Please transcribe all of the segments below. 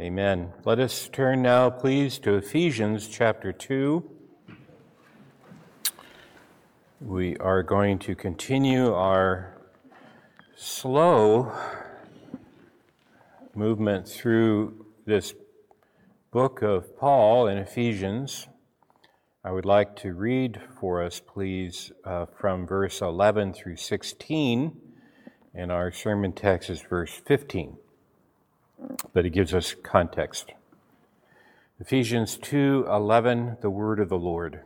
Amen. Let us turn now, please, to Ephesians chapter 2. We are going to continue our slow movement through this book of Paul in Ephesians. I would like to read for us, please, uh, from verse 11 through 16, and our sermon text is verse 15 but it gives us context. Ephesians 2:11 the word of the Lord.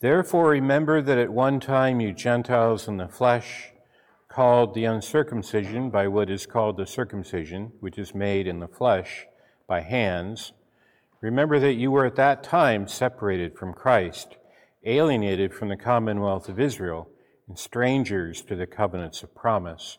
Therefore remember that at one time you Gentiles in the flesh called the uncircumcision by what is called the circumcision which is made in the flesh by hands remember that you were at that time separated from Christ alienated from the commonwealth of Israel and strangers to the covenants of promise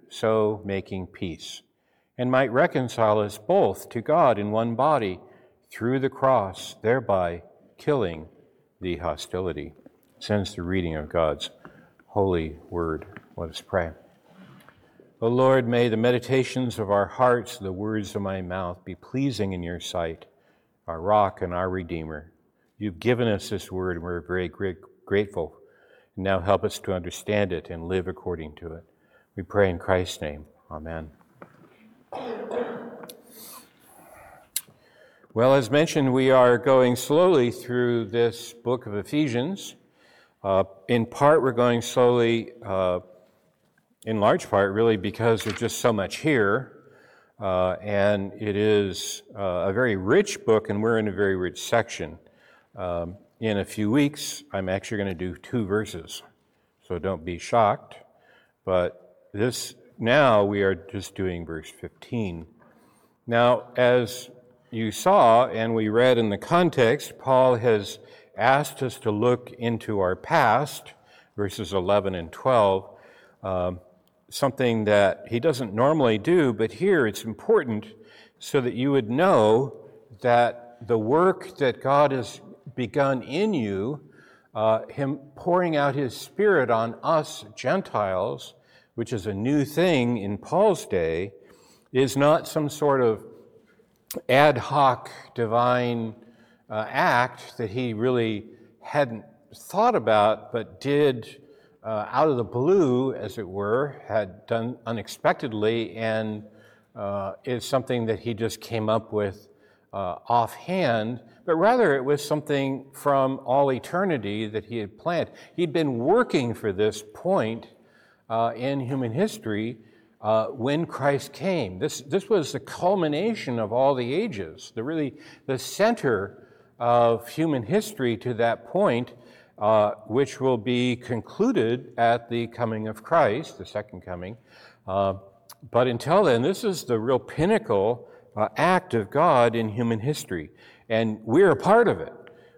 so making peace, and might reconcile us both to God in one body through the cross, thereby killing the hostility. Since the reading of God's holy word. Let us pray. O Lord, may the meditations of our hearts, the words of my mouth, be pleasing in your sight, our rock and our redeemer. You've given us this word, and we're very grateful now help us to understand it and live according to it. We pray in Christ's name. Amen. Well, as mentioned, we are going slowly through this book of Ephesians. Uh, in part, we're going slowly, uh, in large part, really, because there's just so much here. Uh, and it is uh, a very rich book, and we're in a very rich section. Um, in a few weeks, I'm actually going to do two verses, so don't be shocked. But this now we are just doing verse 15. Now, as you saw and we read in the context, Paul has asked us to look into our past, verses 11 and 12, um, something that he doesn't normally do, but here it's important so that you would know that the work that God has begun in you, uh, Him pouring out His Spirit on us Gentiles, which is a new thing in Paul's day, is not some sort of ad hoc divine uh, act that he really hadn't thought about, but did uh, out of the blue, as it were, had done unexpectedly, and uh, is something that he just came up with uh, offhand but rather it was something from all eternity that he had planned. He'd been working for this point uh, in human history uh, when Christ came. This, this was the culmination of all the ages, the really the center of human history to that point, uh, which will be concluded at the coming of Christ, the second coming. Uh, but until then, this is the real pinnacle uh, act of God in human history. And we're a part of it.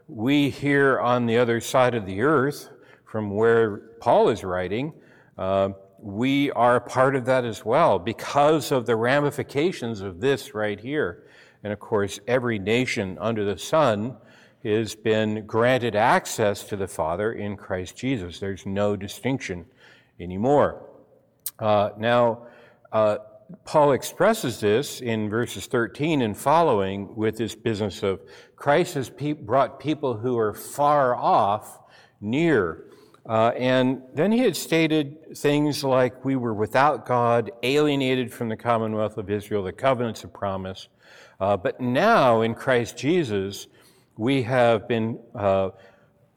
We here on the other side of the earth, from where Paul is writing, uh, we are a part of that as well because of the ramifications of this right here. And of course, every nation under the sun has been granted access to the Father in Christ Jesus. There's no distinction anymore. Uh, now, uh, Paul expresses this in verses 13 and following with this business of Christ has pe- brought people who are far off near. Uh, and then he had stated things like we were without God, alienated from the commonwealth of Israel, the covenants of promise. Uh, but now in Christ Jesus, we have been, uh,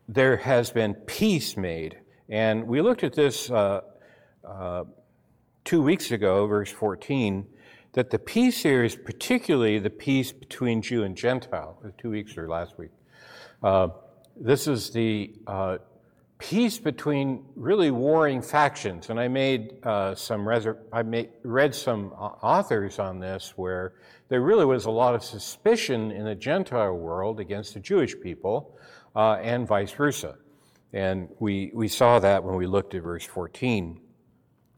there has been peace made. And we looked at this uh, uh, two weeks ago, verse 14, that the peace here is particularly the peace between Jew and Gentile, two weeks or last week. Uh, this is the peace between really warring factions. And I made uh, some I made, read some authors on this where there really was a lot of suspicion in the Gentile world against the Jewish people, uh, and vice versa. And we, we saw that when we looked at verse 14.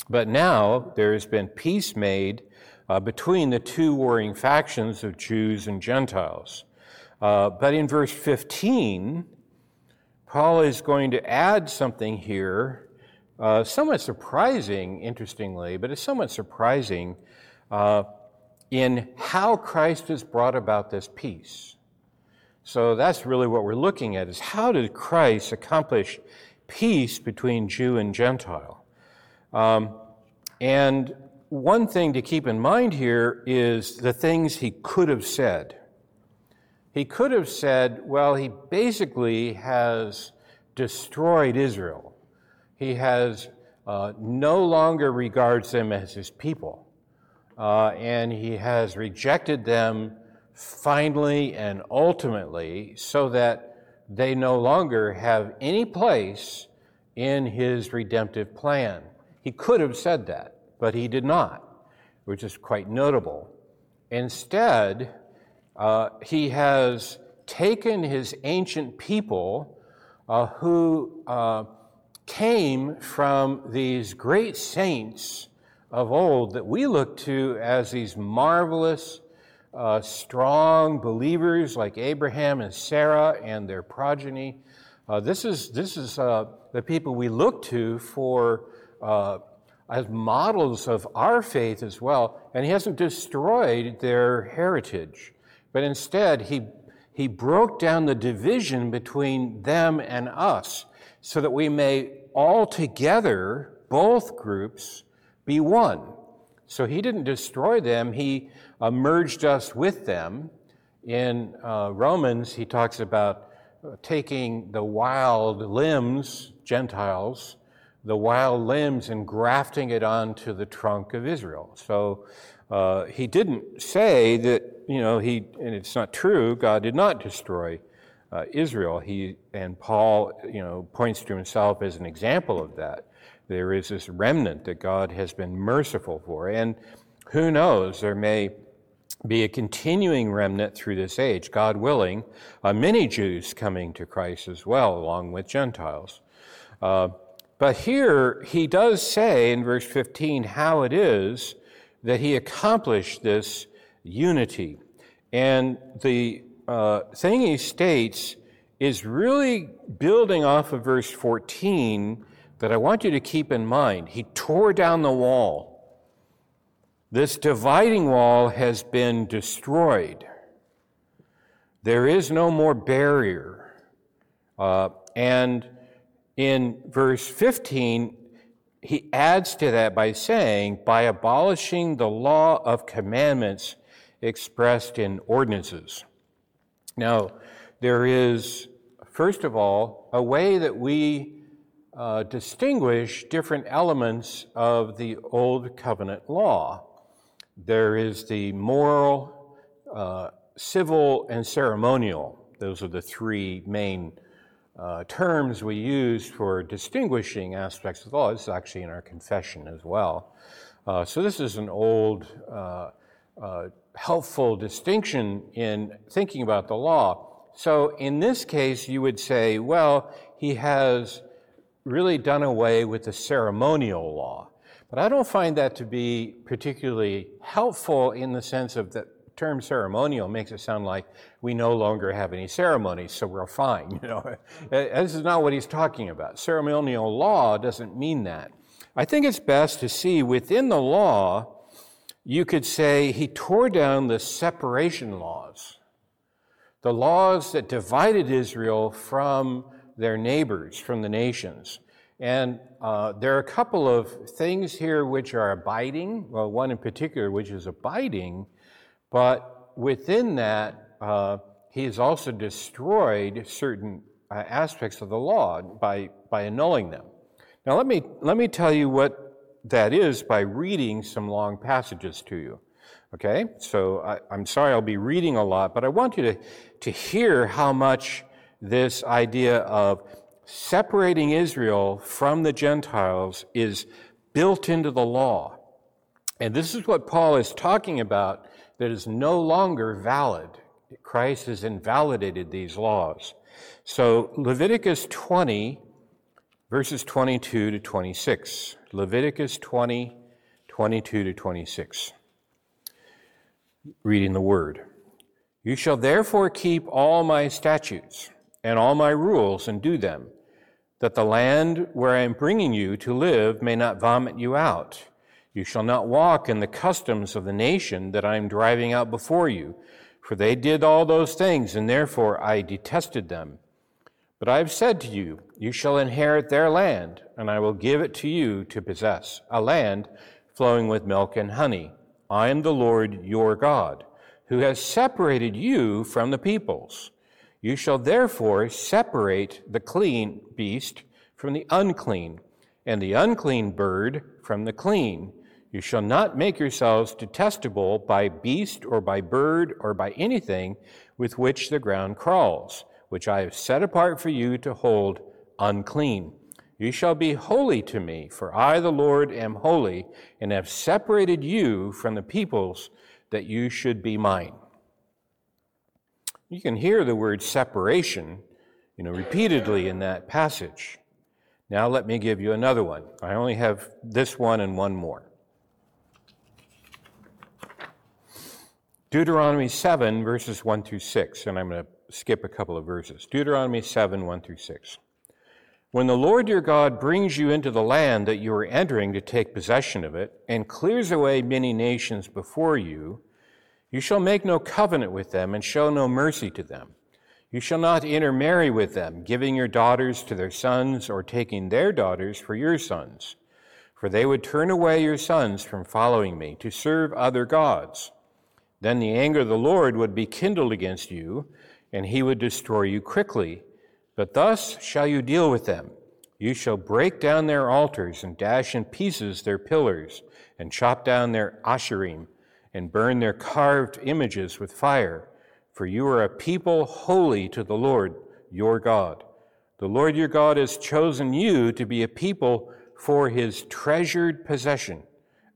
But now there has been peace made uh, between the two warring factions of Jews and Gentiles. Uh, but in verse 15, Paul is going to add something here, uh, somewhat surprising, interestingly, but it's somewhat surprising uh, in how Christ has brought about this peace. So that's really what we're looking at is how did Christ accomplish peace between Jew and Gentile? Um, and one thing to keep in mind here is the things he could have said. He could have said, well, he basically has destroyed Israel. He has uh, no longer regards them as his people. Uh, and he has rejected them finally and ultimately so that they no longer have any place in his redemptive plan. He could have said that, but he did not, which is quite notable. Instead, uh, he has taken his ancient people uh, who uh, came from these great saints of old that we look to as these marvelous, uh, strong believers like Abraham and Sarah and their progeny. Uh, this is, this is uh, the people we look to for as models of our faith as well, and he hasn't destroyed their heritage. But instead, he, he broke down the division between them and us so that we may all together, both groups, be one. So he didn't destroy them, he uh, merged us with them. In uh, Romans, he talks about taking the wild limbs, Gentiles, the wild limbs, and grafting it onto the trunk of Israel. So uh, he didn't say that, you know, he, and it's not true, God did not destroy uh, Israel. He, and Paul, you know, points to himself as an example of that. There is this remnant that God has been merciful for. And who knows, there may be a continuing remnant through this age, God willing, uh, many Jews coming to Christ as well, along with Gentiles. Uh, but here he does say in verse 15 how it is that he accomplished this unity. And the uh, thing he states is really building off of verse 14 that I want you to keep in mind. He tore down the wall. This dividing wall has been destroyed. There is no more barrier. Uh, and in verse 15, he adds to that by saying, by abolishing the law of commandments expressed in ordinances. Now, there is, first of all, a way that we uh, distinguish different elements of the Old Covenant law. There is the moral, uh, civil, and ceremonial. Those are the three main uh, terms we use for distinguishing aspects of the law. This is actually in our confession as well. Uh, so this is an old, uh, uh, helpful distinction in thinking about the law. So in this case, you would say, well, he has really done away with the ceremonial law. But I don't find that to be particularly helpful in the sense of that term ceremonial makes it sound like we no longer have any ceremonies, so we're fine. You know, this is not what he's talking about. Ceremonial law doesn't mean that. I think it's best to see within the law, you could say he tore down the separation laws, the laws that divided Israel from their neighbors, from the nations. And uh, there are a couple of things here which are abiding, well, one in particular which is abiding, but within that, uh, he has also destroyed certain uh, aspects of the law by, by annulling them. Now, let me, let me tell you what that is by reading some long passages to you. Okay? So I, I'm sorry I'll be reading a lot, but I want you to, to hear how much this idea of separating Israel from the Gentiles is built into the law. And this is what Paul is talking about that is no longer valid. Christ has invalidated these laws. So Leviticus 20, verses 22 to 26. Leviticus 20, 22 to 26. Reading the word. You shall therefore keep all my statutes and all my rules and do them, that the land where I am bringing you to live may not vomit you out. You shall not walk in the customs of the nation that I am driving out before you, for they did all those things, and therefore I detested them. But I have said to you, You shall inherit their land, and I will give it to you to possess, a land flowing with milk and honey. I am the Lord your God, who has separated you from the peoples. You shall therefore separate the clean beast from the unclean, and the unclean bird from the clean. You shall not make yourselves detestable by beast or by bird or by anything with which the ground crawls which I have set apart for you to hold unclean. You shall be holy to me, for I, the Lord, am holy, and have separated you from the peoples that you should be mine. You can hear the word separation, you know, repeatedly in that passage. Now let me give you another one. I only have this one and one more. Deuteronomy 7, verses 1 through 6, and I'm going to skip a couple of verses. Deuteronomy 7 1 through 6. When the Lord your God brings you into the land that you are entering to take possession of it, and clears away many nations before you, you shall make no covenant with them and show no mercy to them. You shall not intermarry with them, giving your daughters to their sons or taking their daughters for your sons. For they would turn away your sons from following me to serve other gods. Then the anger of the Lord would be kindled against you and he would destroy you quickly. But thus shall you deal with them. You shall break down their altars and dash in pieces their pillars and chop down their asherim and burn their carved images with fire. For you are a people holy to the Lord your God. The Lord your God has chosen you to be a people for his treasured possession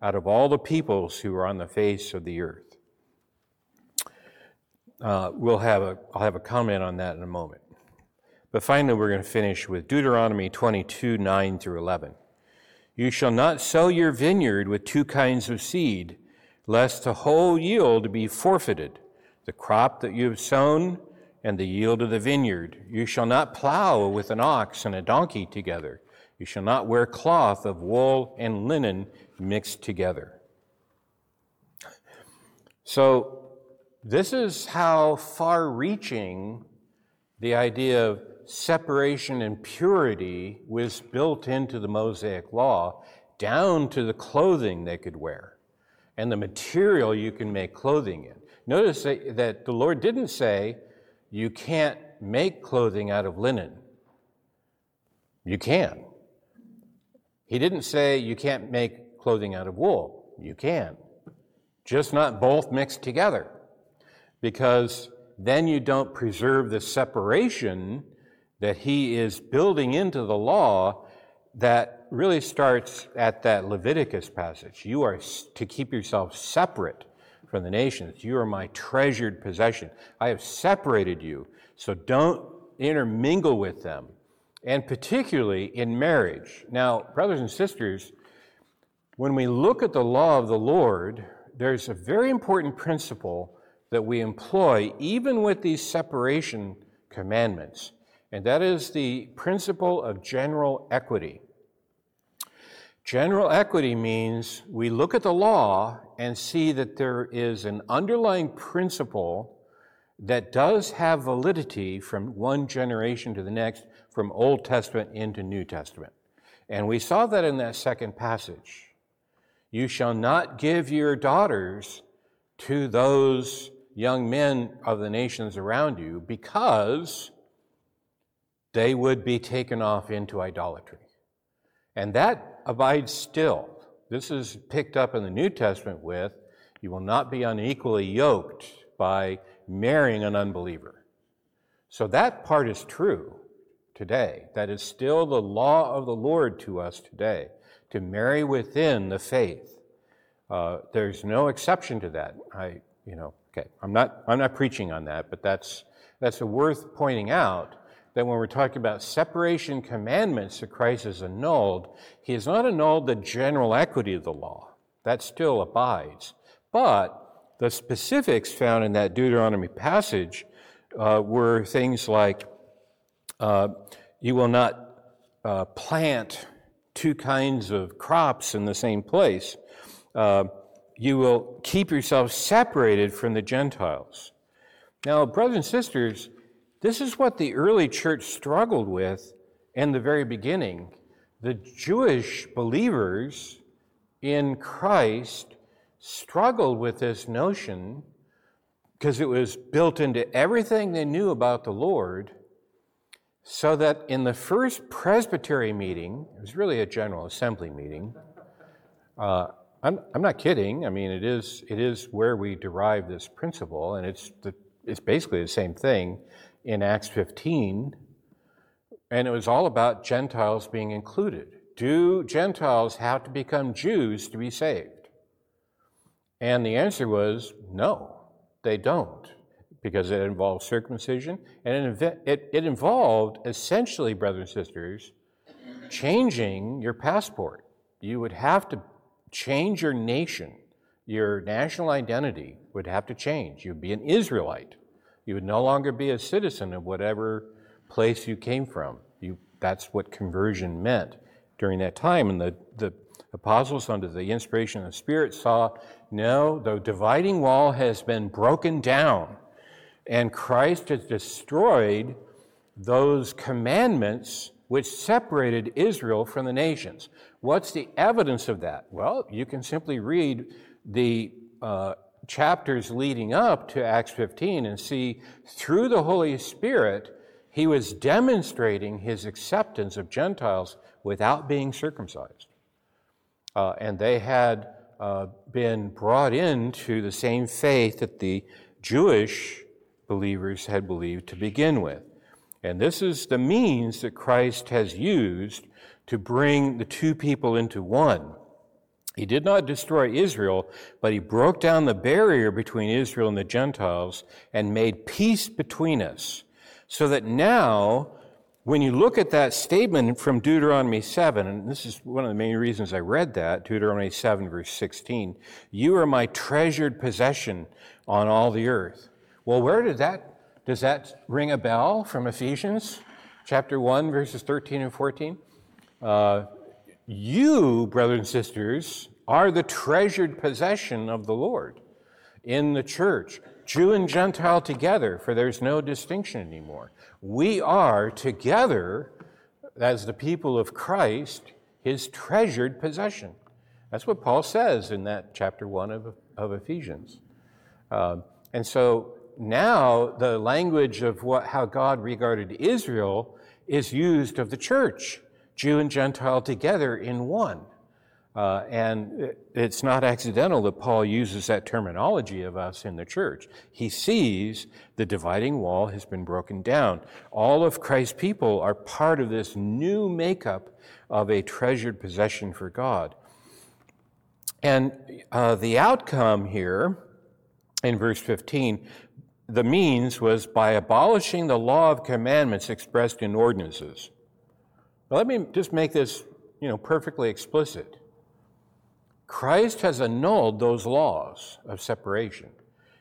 out of all the peoples who are on the face of the earth. Uh, we'll have a, I'll have a comment on that in a moment. But finally, we're going to finish with Deuteronomy 22 9 through 11. You shall not sow your vineyard with two kinds of seed, lest the whole yield be forfeited, the crop that you have sown and the yield of the vineyard. You shall not plow with an ox and a donkey together. You shall not wear cloth of wool and linen mixed together. So, this is how far reaching the idea of separation and purity was built into the Mosaic law, down to the clothing they could wear and the material you can make clothing in. Notice that the Lord didn't say you can't make clothing out of linen. You can. He didn't say you can't make clothing out of wool. You can. Just not both mixed together because then you don't preserve the separation that he is building into the law that really starts at that Leviticus passage. You are to keep yourself separate from the nations. You are my treasured possession. I have separated you, so don't intermingle with them, and particularly in marriage. Now, brothers and sisters, when we look at the law of the Lord, there's a very important principle that we employ even with these separation commandments, and that is the principle of general equity. General equity means we look at the law and see that there is an underlying principle that does have validity from one generation to the next, from Old Testament into New Testament. And we saw that in that second passage. You shall not give your daughters to those young men of the nations around you because they would be taken off into idolatry. And that abides still. This is picked up in the New Testament with you will not be unequally yoked by marrying an unbeliever. So that part is true today. That is still the law of the Lord to us today, to marry within the faith. Uh, there's no exception to that. I, you know, okay, I'm not, I'm not preaching on that, but that's, that's worth pointing out that when we're talking about separation commandments that Christ has annulled, he has not annulled the general equity of the law. That still abides. But the specifics found in that Deuteronomy passage uh, were things like uh, you will not uh, plant two kinds of crops in the same place. Uh, you will keep yourself separated from the Gentiles. Now, brothers and sisters, this is what the early church struggled with in the very beginning. The Jewish believers in Christ struggled with this notion because it was built into everything they knew about the Lord, so that in the first presbytery meeting, it was really a general assembly meeting. Uh, I'm, I'm not kidding. I mean, it is, it is where we derive this principle, and it's, the, it's basically the same thing in Acts 15, and it was all about Gentiles being included. Do Gentiles have to become Jews to be saved? And the answer was no, they don't, because it involves circumcision, and it, it, it involved essentially, brothers and sisters, changing your passport. You would have to change your nation. Your national identity would have to change. You'd be an Israelite. You would no longer be a citizen of whatever place you came from. You, that's what conversion meant during that time. And the, the apostles, under the inspiration of the Spirit, saw no, the dividing wall has been broken down, and Christ has destroyed those commandments which separated Israel from the nations. What's the evidence of that? Well, you can simply read the uh, chapters leading up to Acts 15 and see through the Holy Spirit, he was demonstrating his acceptance of Gentiles without being circumcised. Uh, and they had uh, been brought into the same faith that the Jewish believers had believed to begin with. And this is the means that Christ has used to bring the two people into one. He did not destroy Israel, but he broke down the barrier between Israel and the Gentiles and made peace between us. So that now, when you look at that statement from Deuteronomy 7, and this is one of the main reasons I read that, Deuteronomy 7, verse 16, you are my treasured possession on all the earth. Well, where did that, does that ring a bell from Ephesians chapter 1, verses 13 and 14? Uh, you, brothers and sisters, are the treasured possession of the Lord in the church, Jew and Gentile together, for there's no distinction anymore. We are together, as the people of Christ, his treasured possession. That's what Paul says in that chapter 1 of, of Ephesians. Uh, and so now the language of what, how God regarded Israel is used of the church. Jew and Gentile together in one. Uh, and it's not accidental that Paul uses that terminology of us in the church. He sees the dividing wall has been broken down. All of Christ's people are part of this new makeup of a treasured possession for God. And uh, the outcome here in verse 15, the means was by abolishing the law of commandments expressed in ordinances. Now, let me just make this, you know, perfectly explicit. Christ has annulled those laws of separation.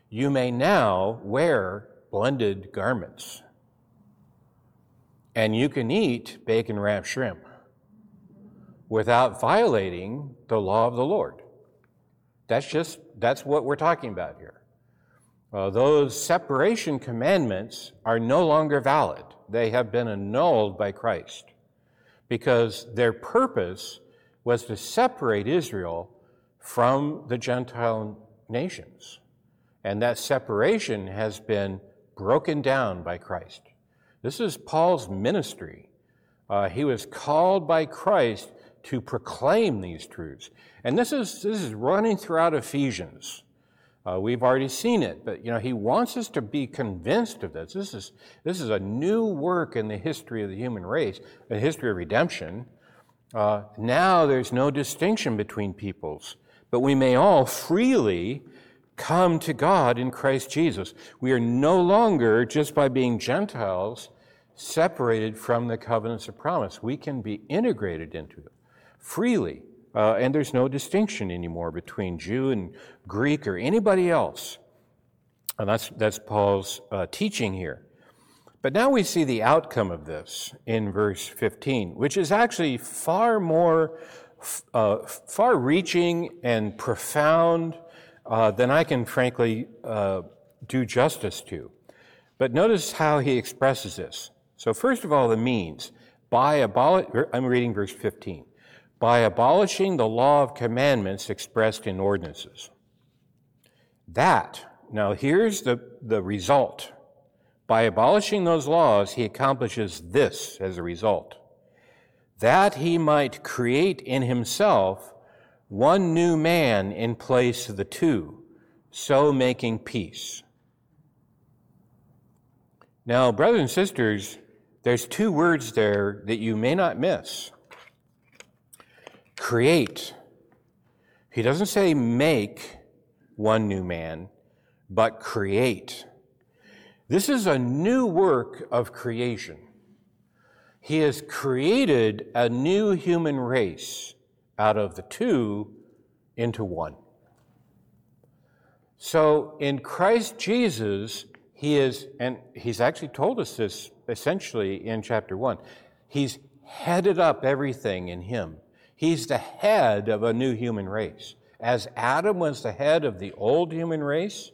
You may now wear blended garments. And you can eat bacon wrapped shrimp without violating the law of the Lord. That's just, that's what we're talking about here. Uh, those separation commandments are no longer valid. They have been annulled by Christ because their purpose was to separate Israel from the Gentile nations. And that separation has been broken down by Christ. This is Paul's ministry. Uh, he was called by Christ to proclaim these truths. And this is, this is running throughout Ephesians. Uh, we've already seen it, but you know he wants us to be convinced of this. This is this is a new work in the history of the human race, the history of redemption. Uh, now there's no distinction between peoples, but we may all freely come to God in Christ Jesus. We are no longer just by being Gentiles separated from the covenants of promise. We can be integrated into them freely uh, and there's no distinction anymore between Jew and Greek or anybody else. And that's, that's Paul's uh, teaching here. But now we see the outcome of this in verse 15, which is actually far more, uh, far reaching and profound uh, than I can frankly uh, do justice to. But notice how he expresses this. So, first of all, the means. By abolish, I'm reading verse 15 by abolishing the law of commandments expressed in ordinances. That, now here's the, the result. By abolishing those laws, he accomplishes this as a result that he might create in himself one new man in place of the two, so making peace. Now, brothers and sisters, there's two words there that you may not miss create. He doesn't say make one new man, but create. This is a new work of creation. He has created a new human race out of the two into one. So in Christ Jesus, he is, and he's actually told us this essentially in chapter one, he's headed up everything in him. He's the head of a new human race. As Adam was the head of the old human race,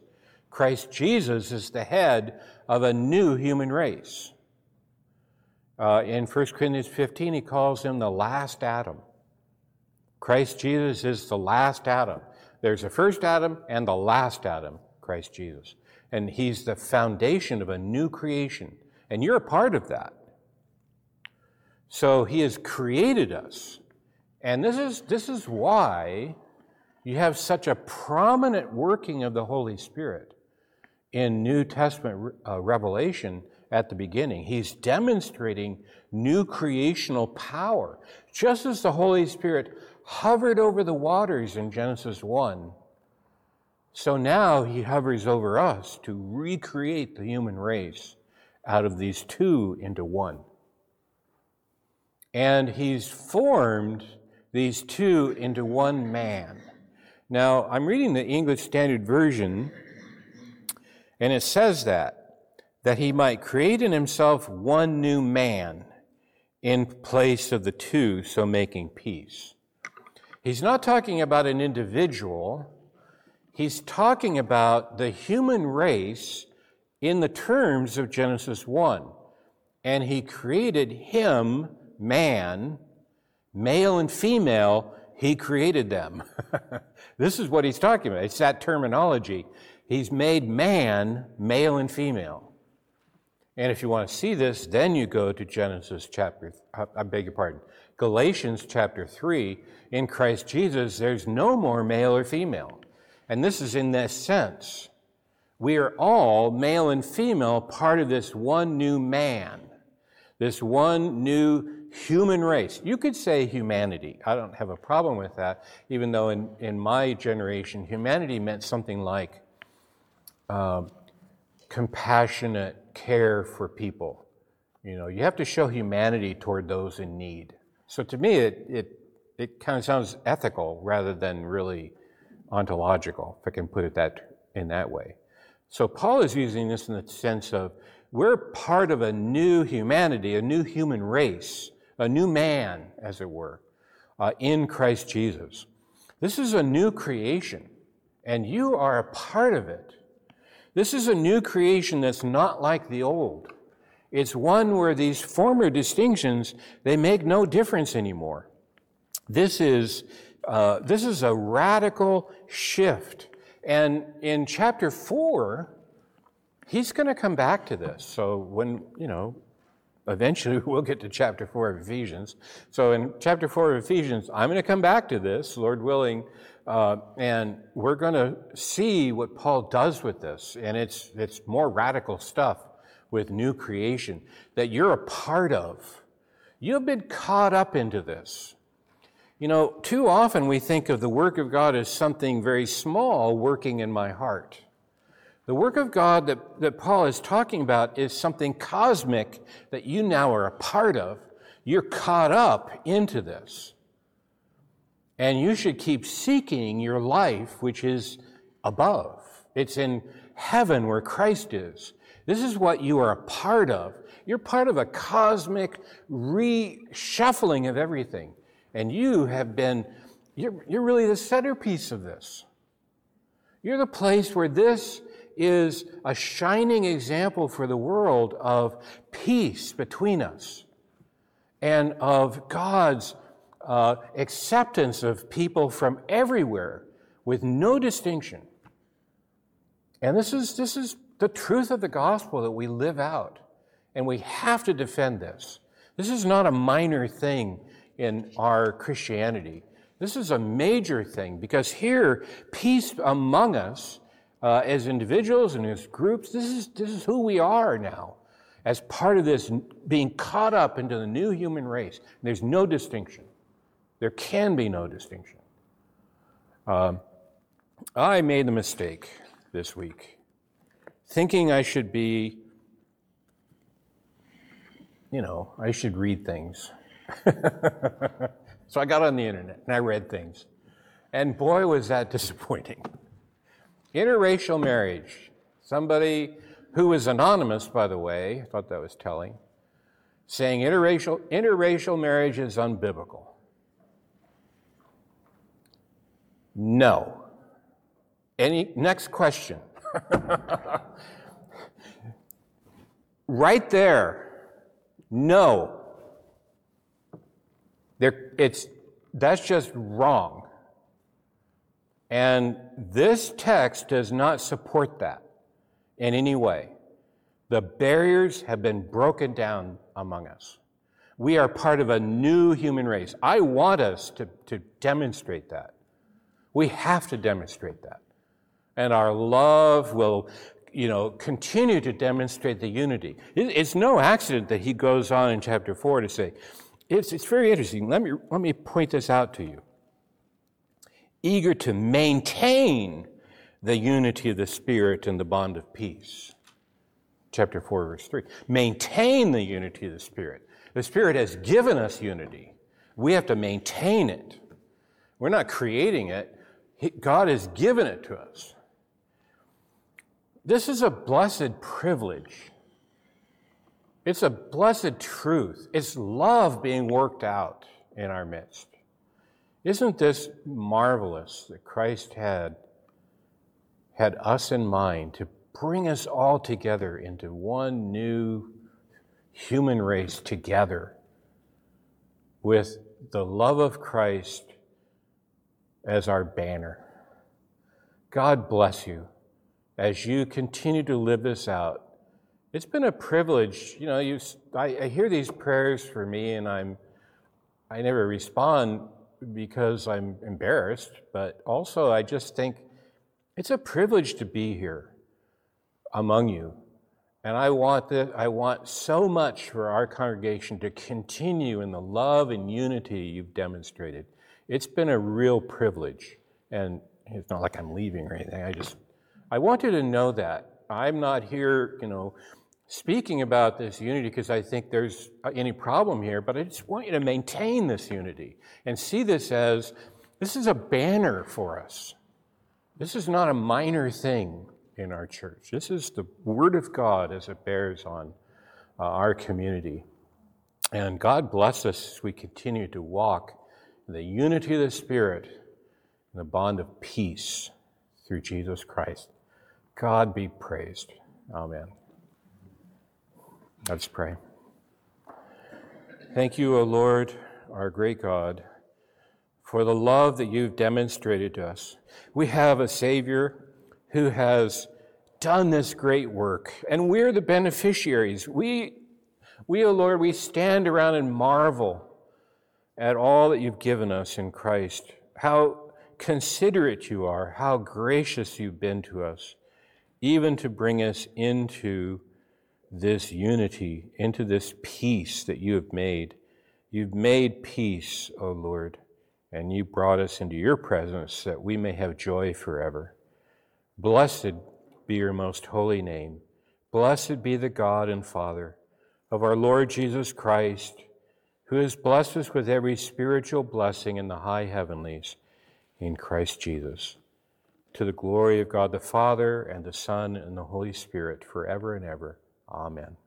Christ Jesus is the head of a new human race. Uh, in 1 Corinthians 15, he calls him the last Adam. Christ Jesus is the last Adam. There's a first Adam and the last Adam, Christ Jesus. And he's the foundation of a new creation. And you're a part of that. So he has created us and this is, this is why you have such a prominent working of the Holy Spirit in New Testament uh, revelation at the beginning. He's demonstrating new creational power. Just as the Holy Spirit hovered over the waters in Genesis 1, so now he hovers over us to recreate the human race out of these two into one. And he's formed these two into one man. Now, I'm reading the English Standard Version, and it says that, that he might create in himself one new man in place of the two, so making peace. He's not talking about an individual, he's talking about the human race in the terms of Genesis 1. And he created him, man, male and female, he created them. this is what he's talking about. It's that terminology. He's made man male and female. And if you want to see this, then you go to Genesis chapter, I beg your pardon, Galatians chapter 3. In Christ Jesus, there's no more male or female. And this is in this sense. We are all, male and female, part of this one new man, this one new human race. You could say humanity. I don't have a problem with that, even though in, in my generation, humanity meant something like uh, compassionate care for people. You know, you have to show humanity toward those in need. So to me, it, it, it kind of sounds ethical rather than really ontological, if I can put it that, in that way. So Paul is using this in the sense of we're part of a new humanity, a new human race a new man, as it were, uh, in Christ Jesus. This is a new creation, and you are a part of it. This is a new creation that's not like the old. It's one where these former distinctions, they make no difference anymore. This is, uh, this is a radical shift. And in chapter four, he's going to come back to this. So when, you know, eventually we'll get to chapter 4 of Ephesians. So in chapter 4 of Ephesians, I'm going to come back to this, Lord willing, uh, and we're going to see what Paul does with this. And it's, it's more radical stuff with new creation that you're a part of. You've been caught up into this. You know, too often we think of the work of God as something very small working in my heart. The work of God that, that Paul is talking about is something cosmic that you now are a part of. You're caught up into this. And you should keep seeking your life, which is above. It's in heaven where Christ is. This is what you are a part of. You're part of a cosmic reshuffling of everything. And you have been, you're, you're really the centerpiece of this. You're the place where this is a shining example for the world of peace between us and of God's uh, acceptance of people from everywhere with no distinction. And this is, this is the truth of the gospel that we live out. And we have to defend this. This is not a minor thing in our Christianity. This is a major thing because here, peace among us uh, as individuals and as groups, this is, this is who we are now as part of this being caught up into the new human race. There's no distinction. There can be no distinction. Um, I made the mistake this week thinking I should be, you know, I should read things. so I got on the internet and I read things. And boy, was that disappointing. Interracial marriage. Somebody who was anonymous, by the way, I thought that was telling, saying interracial, interracial marriage is unbiblical. No. Any next question? right there. No. There, it's, that's just wrong. And this text does not support that in any way. The barriers have been broken down among us. We are part of a new human race. I want us to, to demonstrate that. We have to demonstrate that. And our love will, you know, continue to demonstrate the unity. It's no accident that he goes on in chapter 4 to say, it's, it's very interesting. Let me, let me point this out to you. Eager to maintain the unity of the Spirit and the bond of peace. Chapter 4, verse 3. Maintain the unity of the Spirit. The Spirit has given us unity. We have to maintain it. We're not creating it, God has given it to us. This is a blessed privilege. It's a blessed truth. It's love being worked out in our midst. Isn't this marvelous that Christ had, had us in mind to bring us all together into one new human race together with the love of Christ as our banner. God bless you as you continue to live this out. It's been a privilege. You know, you, I, I hear these prayers for me, and I'm, I never respond because I'm embarrassed, but also I just think it's a privilege to be here among you. And I want that, I want so much for our congregation to continue in the love and unity you've demonstrated. It's been a real privilege. And it's not like I'm leaving or anything. I just, I want you to know that. I'm not here, you know, speaking about this unity because I think there's any problem here, but I just want you to maintain this unity and see this as this is a banner for us. This is not a minor thing in our church. This is the Word of God as it bears on uh, our community. And God bless us as we continue to walk in the unity of the Spirit and the bond of peace through Jesus Christ. God be praised. Amen. Let's pray. Thank you, O Lord, our great God, for the love that you've demonstrated to us. We have a Savior who has done this great work, and we're the beneficiaries. We We, O Lord, we stand around and marvel at all that you've given us in Christ, how considerate you are, how gracious you've been to us, even to bring us into this unity, into this peace that you have made. You've made peace, O Lord, and you brought us into your presence that we may have joy forever. Blessed be your most holy name. Blessed be the God and Father of our Lord Jesus Christ, who has blessed us with every spiritual blessing in the high heavenlies in Christ Jesus. To the glory of God the Father, and the Son, and the Holy Spirit, forever and ever. Amen.